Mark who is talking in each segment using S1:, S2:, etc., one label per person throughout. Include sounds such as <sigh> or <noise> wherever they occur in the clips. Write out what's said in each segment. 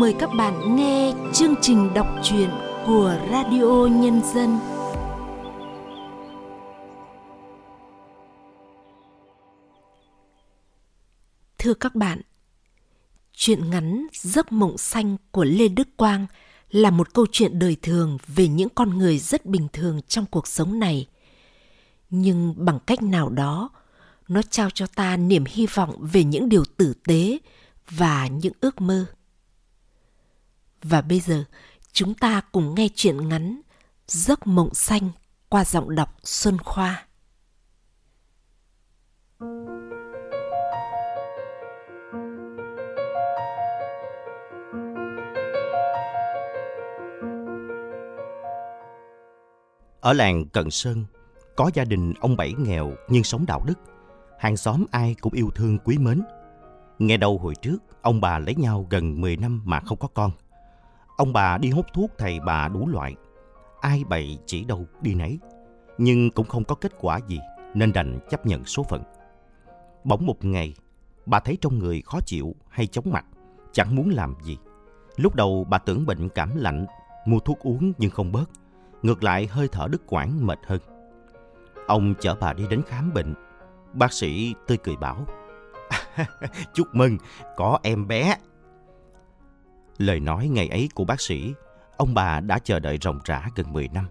S1: mời các bạn nghe chương trình đọc truyện của Radio Nhân dân. Thưa các bạn, chuyện ngắn Giấc mộng xanh của Lê Đức Quang là một câu chuyện đời thường về những con người rất bình thường trong cuộc sống này. Nhưng bằng cách nào đó, nó trao cho ta niềm hy vọng về những điều tử tế và những ước mơ. Và bây giờ, chúng ta cùng nghe chuyện ngắn Giấc mộng xanh qua giọng đọc Xuân Khoa.
S2: Ở làng Cần Sơn, có gia đình ông Bảy nghèo nhưng sống đạo đức. Hàng xóm ai cũng yêu thương quý mến. Nghe đầu hồi trước, ông bà lấy nhau gần 10 năm mà không có con. Ông bà đi hút thuốc thầy bà đủ loại. Ai bậy chỉ đâu đi nấy. Nhưng cũng không có kết quả gì nên đành chấp nhận số phận. Bỗng một ngày, bà thấy trong người khó chịu hay chóng mặt, chẳng muốn làm gì. Lúc đầu bà tưởng bệnh cảm lạnh, mua thuốc uống nhưng không bớt. Ngược lại hơi thở đứt quãng mệt hơn. Ông chở bà đi đến khám bệnh. Bác sĩ tươi cười bảo, <laughs> Chúc mừng, có em bé. Lời nói ngày ấy của bác sĩ, ông bà đã chờ đợi ròng rã gần 10 năm.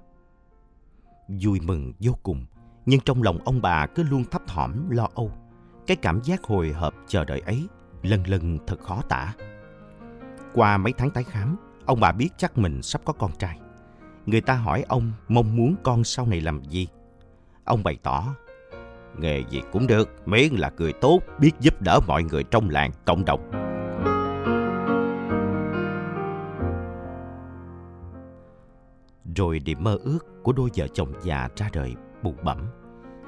S2: Vui mừng vô cùng, nhưng trong lòng ông bà cứ luôn thấp thỏm lo âu. Cái cảm giác hồi hộp chờ đợi ấy lần lần thật khó tả. Qua mấy tháng tái khám, ông bà biết chắc mình sắp có con trai. Người ta hỏi ông mong muốn con sau này làm gì. Ông bày tỏ, nghề gì cũng được, miễn là người tốt, biết giúp đỡ mọi người trong làng, cộng đồng. Rồi điểm mơ ước của đôi vợ chồng già ra đời bụ bẩm.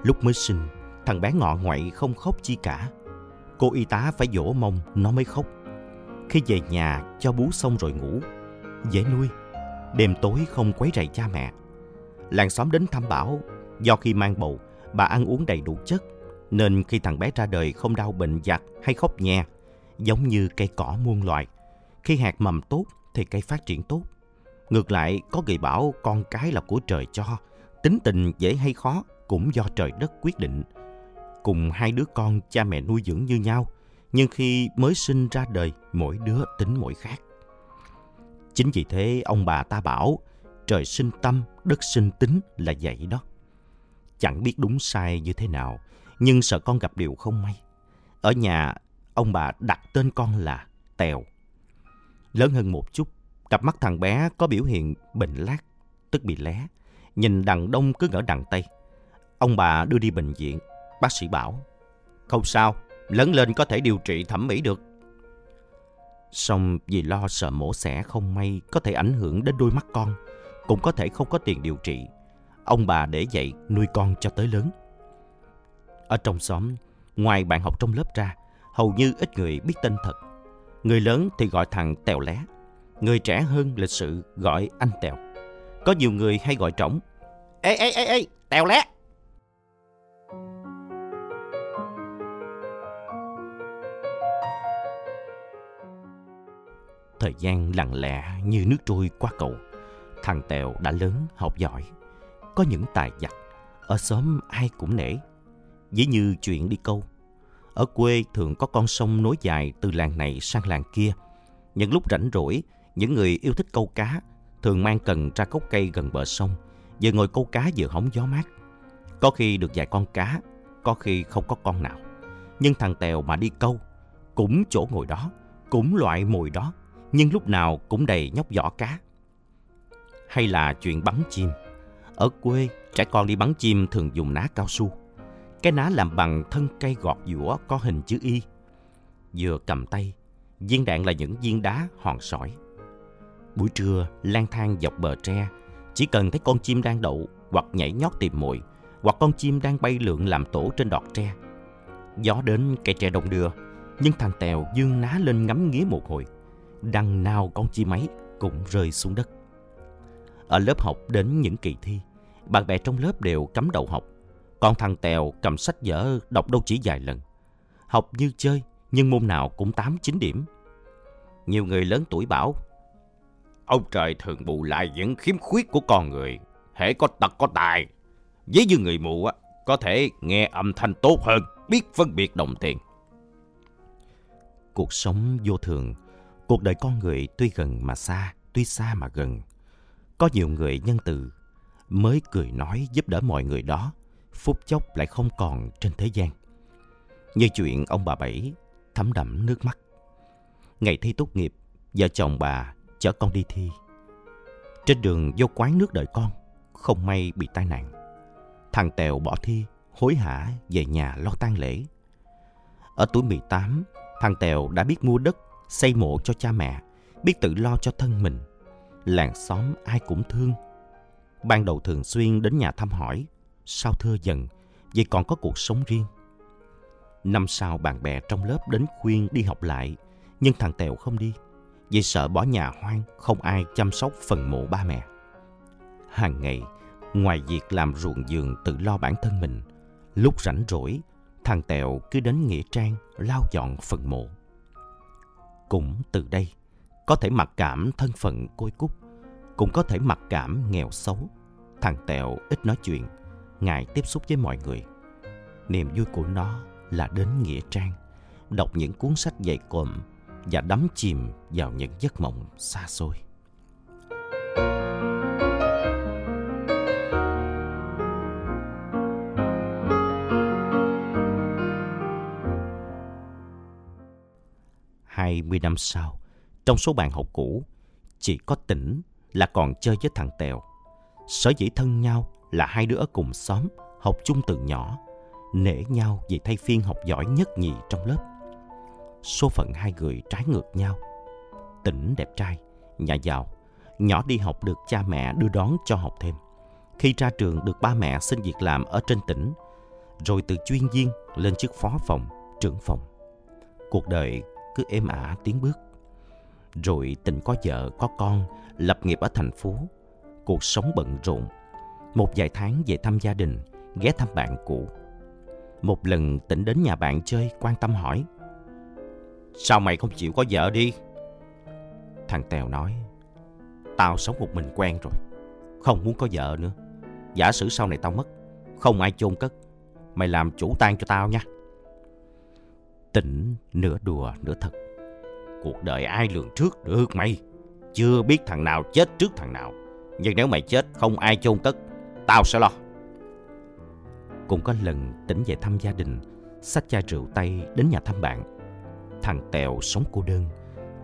S2: Lúc mới sinh, thằng bé ngọ ngoại không khóc chi cả. Cô y tá phải dỗ mông nó mới khóc. Khi về nhà cho bú xong rồi ngủ, dễ nuôi. Đêm tối không quấy rầy cha mẹ. Làng xóm đến thăm bảo, do khi mang bầu, bà ăn uống đầy đủ chất, nên khi thằng bé ra đời không đau bệnh giặt hay khóc nhè, giống như cây cỏ muôn loài. Khi hạt mầm tốt thì cây phát triển tốt. Ngược lại, có người bảo con cái là của trời cho, tính tình dễ hay khó cũng do trời đất quyết định. Cùng hai đứa con cha mẹ nuôi dưỡng như nhau, nhưng khi mới sinh ra đời, mỗi đứa tính mỗi khác. Chính vì thế ông bà ta bảo, trời sinh tâm, đất sinh tính là vậy đó. Chẳng biết đúng sai như thế nào, nhưng sợ con gặp điều không may. Ở nhà, ông bà đặt tên con là Tèo. Lớn hơn một chút, cặp mắt thằng bé có biểu hiện bệnh lát, tức bị lé. Nhìn đằng đông cứ ngỡ đằng tây. Ông bà đưa đi bệnh viện, bác sĩ bảo, không sao, lớn lên có thể điều trị thẩm mỹ được. Xong vì lo sợ mổ xẻ không may có thể ảnh hưởng đến đôi mắt con, cũng có thể không có tiền điều trị. Ông bà để dạy nuôi con cho tới lớn. Ở trong xóm, ngoài bạn học trong lớp ra, hầu như ít người biết tên thật. Người lớn thì gọi thằng Tèo Lé, người trẻ hơn lịch sự gọi anh Tèo. Có nhiều người hay gọi trống, Ê, ê, ê, ê, Tèo Lé! Thời gian lặng lẽ như nước trôi qua cầu. Thằng Tèo đã lớn, học giỏi. Có những tài giặc, ở xóm ai cũng nể. Dĩ như chuyện đi câu. Ở quê thường có con sông nối dài từ làng này sang làng kia. Những lúc rảnh rỗi, những người yêu thích câu cá thường mang cần ra gốc cây gần bờ sông, vừa ngồi câu cá vừa hóng gió mát. Có khi được vài con cá, có khi không có con nào. Nhưng thằng Tèo mà đi câu, cũng chỗ ngồi đó, cũng loại mồi đó, nhưng lúc nào cũng đầy nhóc vỏ cá. Hay là chuyện bắn chim. Ở quê, trẻ con đi bắn chim thường dùng ná cao su. Cái ná làm bằng thân cây gọt giũa có hình chữ Y. Vừa cầm tay, viên đạn là những viên đá hòn sỏi. Buổi trưa, lang thang dọc bờ tre, chỉ cần thấy con chim đang đậu hoặc nhảy nhót tìm mồi, hoặc con chim đang bay lượn làm tổ trên đọt tre. Gió đến cây tre đông đưa, nhưng thằng Tèo dương ná lên ngắm nghía một hồi. Đằng nào con chim ấy cũng rơi xuống đất. Ở lớp học đến những kỳ thi, bạn bè trong lớp đều cắm đầu học. Còn thằng Tèo cầm sách vở đọc đâu chỉ vài lần. Học như chơi, nhưng môn nào cũng 8-9 điểm. Nhiều người lớn tuổi bảo, ông trời thường bù lại những khiếm khuyết của con người, hễ có tật có tài. Với như người mù á, có thể nghe âm thanh tốt hơn, biết phân biệt đồng tiền. Cuộc sống vô thường, cuộc đời con người tuy gần mà xa, tuy xa mà gần. Có nhiều người nhân từ, mới cười nói giúp đỡ mọi người đó, phút chốc lại không còn trên thế gian. Như chuyện ông bà Bảy thấm đẫm nước mắt. Ngày thi tốt nghiệp, vợ chồng bà chở con đi thi. Trên đường vô quán nước đợi con, không may bị tai nạn. Thằng Tèo bỏ thi, hối hả về nhà lo tang lễ. Ở tuổi 18, thằng Tèo đã biết mua đất, xây mộ cho cha mẹ, biết tự lo cho thân mình. Làng xóm ai cũng thương. Ban đầu thường xuyên đến nhà thăm hỏi, sau thưa dần vì còn có cuộc sống riêng. Năm sau bạn bè trong lớp đến khuyên đi học lại, nhưng thằng Tèo không đi, vì sợ bỏ nhà hoang, không ai chăm sóc phần mộ ba mẹ. Hàng ngày, ngoài việc làm ruộng giường tự lo bản thân mình, lúc rảnh rỗi, thằng Tèo cứ đến Nghĩa Trang lao dọn phần mộ. Cũng từ đây, có thể mặc cảm thân phận côi cút, cũng có thể mặc cảm nghèo xấu. Thằng Tèo ít nói chuyện, ngại tiếp xúc với mọi người. Niềm vui của nó là đến Nghĩa Trang, đọc những cuốn sách dày cộm và đắm chìm vào những giấc mộng xa xôi. Hai mươi năm sau, trong số bạn học cũ, chỉ có tỉnh là còn chơi với thằng Tèo. Sở dĩ thân nhau là hai đứa ở cùng xóm, học chung từ nhỏ, nể nhau vì thay phiên học giỏi nhất nhì trong lớp. Số phận hai người trái ngược nhau. Tỉnh đẹp trai, nhà giàu, nhỏ đi học được cha mẹ đưa đón cho học thêm. Khi ra trường được ba mẹ xin việc làm ở trên tỉnh, rồi từ chuyên viên lên chức phó phòng, trưởng phòng. Cuộc đời cứ êm ả tiến bước. Rồi tỉnh có vợ, có con, lập nghiệp ở thành phố. Cuộc sống bận rộn. Một vài tháng về thăm gia đình, ghé thăm bạn cũ. Một lần tỉnh đến nhà bạn chơi, quan tâm hỏi. Sao mày không chịu có vợ đi? Thằng Tèo nói. Tao sống một mình quen rồi. Không muốn có vợ nữa. Giả sử sau này tao mất, không ai chôn cất. Mày làm chủ tang cho tao nha. Tỉnh nửa đùa nửa thật. Cuộc đời ai lường trước được mày. Chưa biết thằng nào chết trước thằng nào. Nhưng nếu mày chết không ai chôn cất, tao sẽ lo. Cũng có lần tỉnh về thăm gia đình, xách chai rượu tay đến nhà thăm bạn. Thằng Tèo sống cô đơn,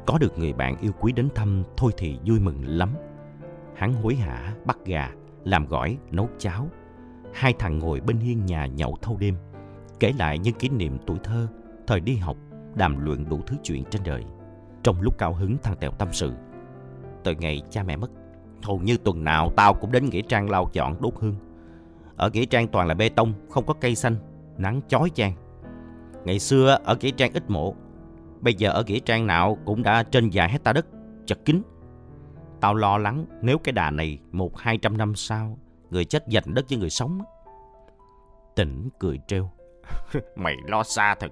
S2: có được người bạn yêu quý đến thăm thôi thì vui mừng lắm. Hắn hối hả bắt gà, làm gỏi, nấu cháo. Hai thằng ngồi bên hiên nhà nhậu thâu đêm, kể lại những kỷ niệm tuổi thơ, thời đi học, đàm luận đủ thứ chuyện trên đời. Trong lúc cao hứng thằng Tèo tâm sự. Từ ngày cha mẹ mất, hầu như tuần nào tao cũng đến Nghĩa Trang lau chọn đốt hương. Ở Nghĩa Trang toàn là bê tông, không có cây xanh, nắng chói chang. Ngày xưa ở Nghĩa Trang ít mộ, bây giờ ở Nghĩa Trang nào cũng đã trên vài hecta đất, chật kín. Tao lo lắng nếu cái đà này một hai trăm năm sau, người chết giành đất với người sống. Tỉnh cười trêu. <laughs> Mày lo xa thật.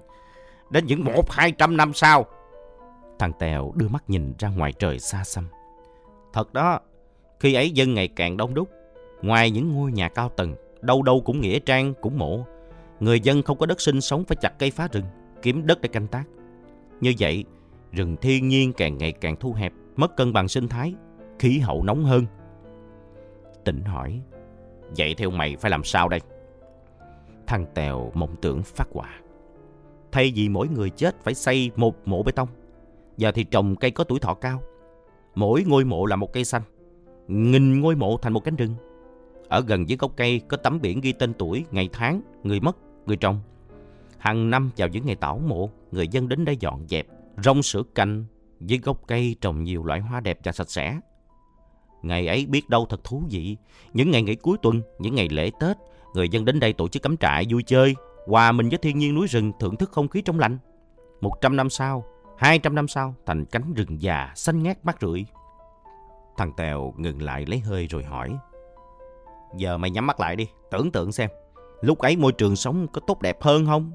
S2: Đến những một hai trăm năm sau. Thằng Tèo đưa mắt nhìn ra ngoài trời xa xăm. Thật đó, khi ấy dân ngày càng đông đúc. Ngoài những ngôi nhà cao tầng, đâu đâu cũng nghĩa trang, cũng mộ. Người dân không có đất sinh sống phải chặt cây phá rừng, kiếm đất để canh tác. Như vậy, rừng thiên nhiên càng ngày càng thu hẹp, mất cân bằng sinh thái, khí hậu nóng hơn. Tỉnh hỏi, vậy theo mày phải làm sao đây? Thằng Tèo mộng tưởng phát quả. Thay vì mỗi người chết phải xây một mộ bê tông, giờ thì trồng cây có tuổi thọ cao. Mỗi ngôi mộ là một cây xanh, nghìn ngôi mộ thành một cánh rừng. Ở gần dưới gốc cây có tấm biển ghi tên tuổi, ngày tháng, người mất, người trồng. Hàng năm vào những ngày tảo mộ, người dân đến đây dọn dẹp, rong sữa canh, với gốc cây trồng nhiều loại hoa đẹp và sạch sẽ. Ngày ấy biết đâu thật thú vị. Những ngày nghỉ cuối tuần, những ngày lễ Tết, người dân đến đây tổ chức cắm trại vui chơi, hòa mình với thiên nhiên núi rừng thưởng thức không khí trong lành. Một trăm năm sau, hai trăm năm sau, thành cánh rừng già, xanh ngát mát rượi. Thằng Tèo ngừng lại lấy hơi rồi hỏi. Giờ mày nhắm mắt lại đi, tưởng tượng xem. Lúc ấy môi trường sống có tốt đẹp hơn không?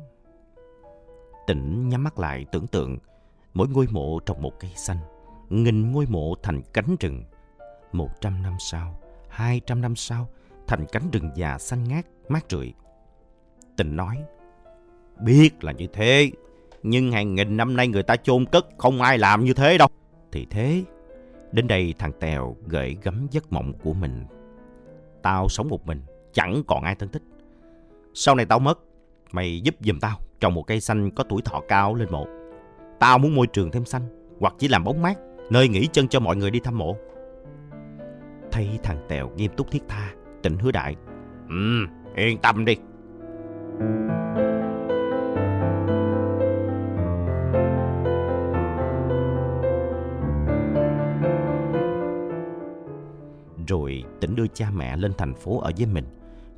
S2: Tỉnh nhắm mắt lại tưởng tượng. Mỗi ngôi mộ trồng một cây xanh, nghìn ngôi mộ thành cánh rừng. Một trăm năm sau, hai trăm năm sau, thành cánh rừng già xanh ngát, mát rượi. Tình nói, biết là như thế, nhưng hàng nghìn năm nay người ta chôn cất không ai làm như thế đâu. Thì thế, đến đây thằng Tèo gợi gắm giấc mộng của mình. Tao sống một mình, chẳng còn ai thân thích. Sau này tao mất, mày giúp giùm tao trồng một cây xanh có tuổi thọ cao lên mộ. Tao muốn môi trường thêm xanh, hoặc chỉ làm bóng mát, nơi nghỉ chân cho mọi người đi thăm mộ. Thấy thằng Tèo nghiêm túc thiết tha, tỉnh hứa đại. Ừ, yên tâm đi. Rồi tỉnh đưa cha mẹ lên thành phố ở với mình.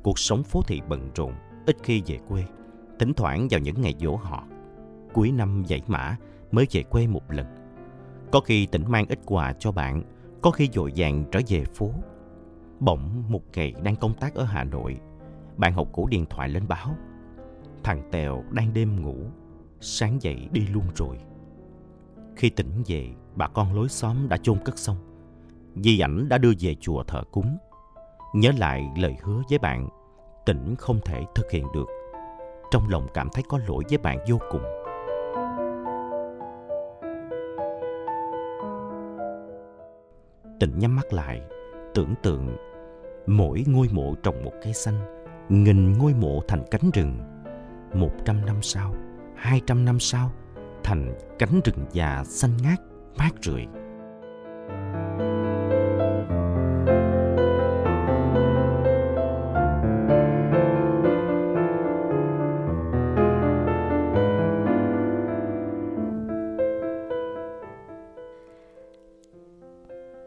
S2: Cuộc sống phố thị bận rộn, ít khi về quê. Thỉnh thoảng vào những ngày dỗ họ. Cuối năm dãy mã mới về quê một lần. Có khi tỉnh mang ít quà cho bạn, có khi dội vàng trở về phố. Bỗng một ngày đang công tác ở Hà Nội, bạn học cũ điện thoại lên báo. Thằng Tèo đang đêm ngủ, sáng dậy đi luôn rồi. Khi tỉnh về, bà con lối xóm đã chôn cất xong. Di ảnh đã đưa về chùa thờ cúng. Nhớ lại lời hứa với bạn, tỉnh không thể thực hiện được. Trong lòng cảm thấy có lỗi với bạn vô cùng. Tịnh nhắm mắt lại, tưởng tượng mỗi ngôi mộ trồng một cây xanh, nghìn ngôi mộ thành cánh rừng. Một trăm năm sau, hai trăm năm sau, thành cánh rừng già xanh ngát, mát rượi.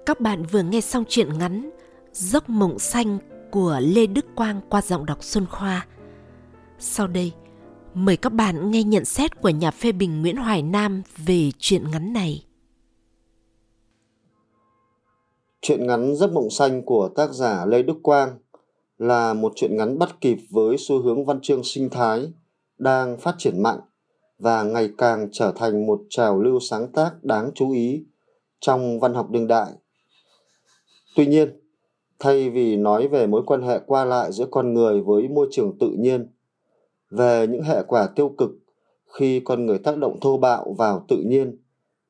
S1: Các bạn vừa nghe xong truyện ngắn Giấc mộng xanh của Lê Đức Quang qua giọng đọc Xuân Khoa. Sau đây, mời các bạn nghe nhận xét của nhà phê bình Nguyễn Hoài Nam về truyện ngắn này.
S3: Truyện ngắn Giấc mộng xanh của tác giả Lê Đức Quang là một truyện ngắn bắt kịp với xu hướng văn chương sinh thái đang phát triển mạnh và ngày càng trở thành một trào lưu sáng tác đáng chú ý trong văn học đương đại. Tuy nhiên, thay vì nói về mối quan hệ qua lại giữa con người với môi trường tự nhiên, về những hệ quả tiêu cực khi con người tác động thô bạo vào tự nhiên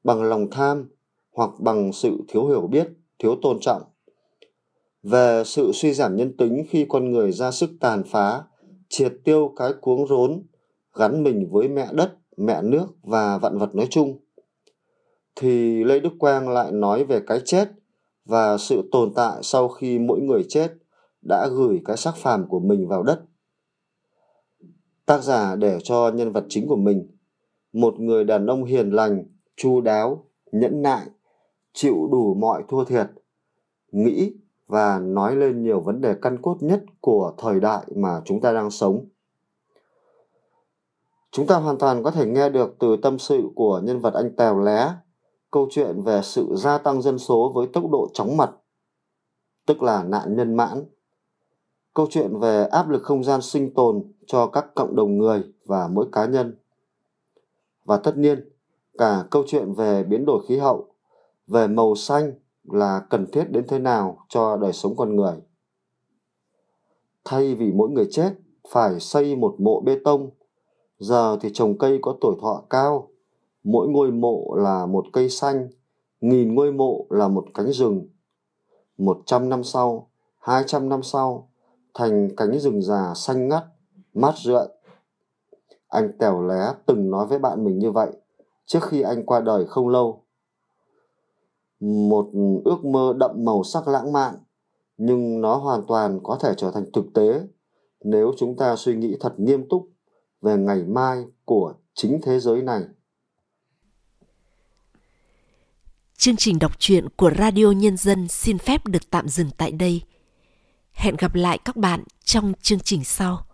S3: bằng lòng tham hoặc bằng sự thiếu hiểu biết, thiếu tôn trọng, về sự suy giảm nhân tính khi con người ra sức tàn phá, triệt tiêu cái cuống rốn, gắn mình với mẹ đất, mẹ nước và vạn vật nói chung, thì Lê Đức Quang lại nói về cái chết và sự tồn tại sau khi mỗi người chết đã gửi cái xác phàm của mình vào đất. Tác giả để cho nhân vật chính của mình, một người đàn ông hiền lành, chu đáo, nhẫn nại, chịu đủ mọi thua thiệt, nghĩ và nói lên nhiều vấn đề căn cốt nhất của thời đại mà chúng ta đang sống. Chúng ta hoàn toàn có thể nghe được từ tâm sự của nhân vật anh Tèo Lé câu chuyện về sự gia tăng dân số với tốc độ chóng mặt, tức là nạn nhân mãn. Câu chuyện về áp lực không gian sinh tồn cho các cộng đồng người và mỗi cá nhân. Và tất nhiên, cả câu chuyện về biến đổi khí hậu, về màu xanh là cần thiết đến thế nào cho đời sống con người. Thay vì mỗi người chết phải xây một mộ bê tông, giờ thì trồng cây có tuổi thọ cao mỗi ngôi mộ là một cây xanh, nghìn ngôi mộ là một cánh rừng. Một trăm năm sau, hai trăm năm sau, thành cánh rừng già xanh ngắt, mát rượi. Anh Tèo Lé từng nói với bạn mình như vậy trước khi anh qua đời không lâu. Một ước mơ đậm màu sắc lãng mạn, nhưng nó hoàn toàn có thể trở thành thực tế nếu chúng ta suy nghĩ thật nghiêm túc về ngày mai của chính thế giới này.
S1: Chương trình đọc truyện của Radio Nhân dân xin phép được tạm dừng tại đây. Hẹn gặp lại các bạn trong chương trình sau.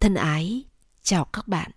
S1: Thân ái, chào các bạn.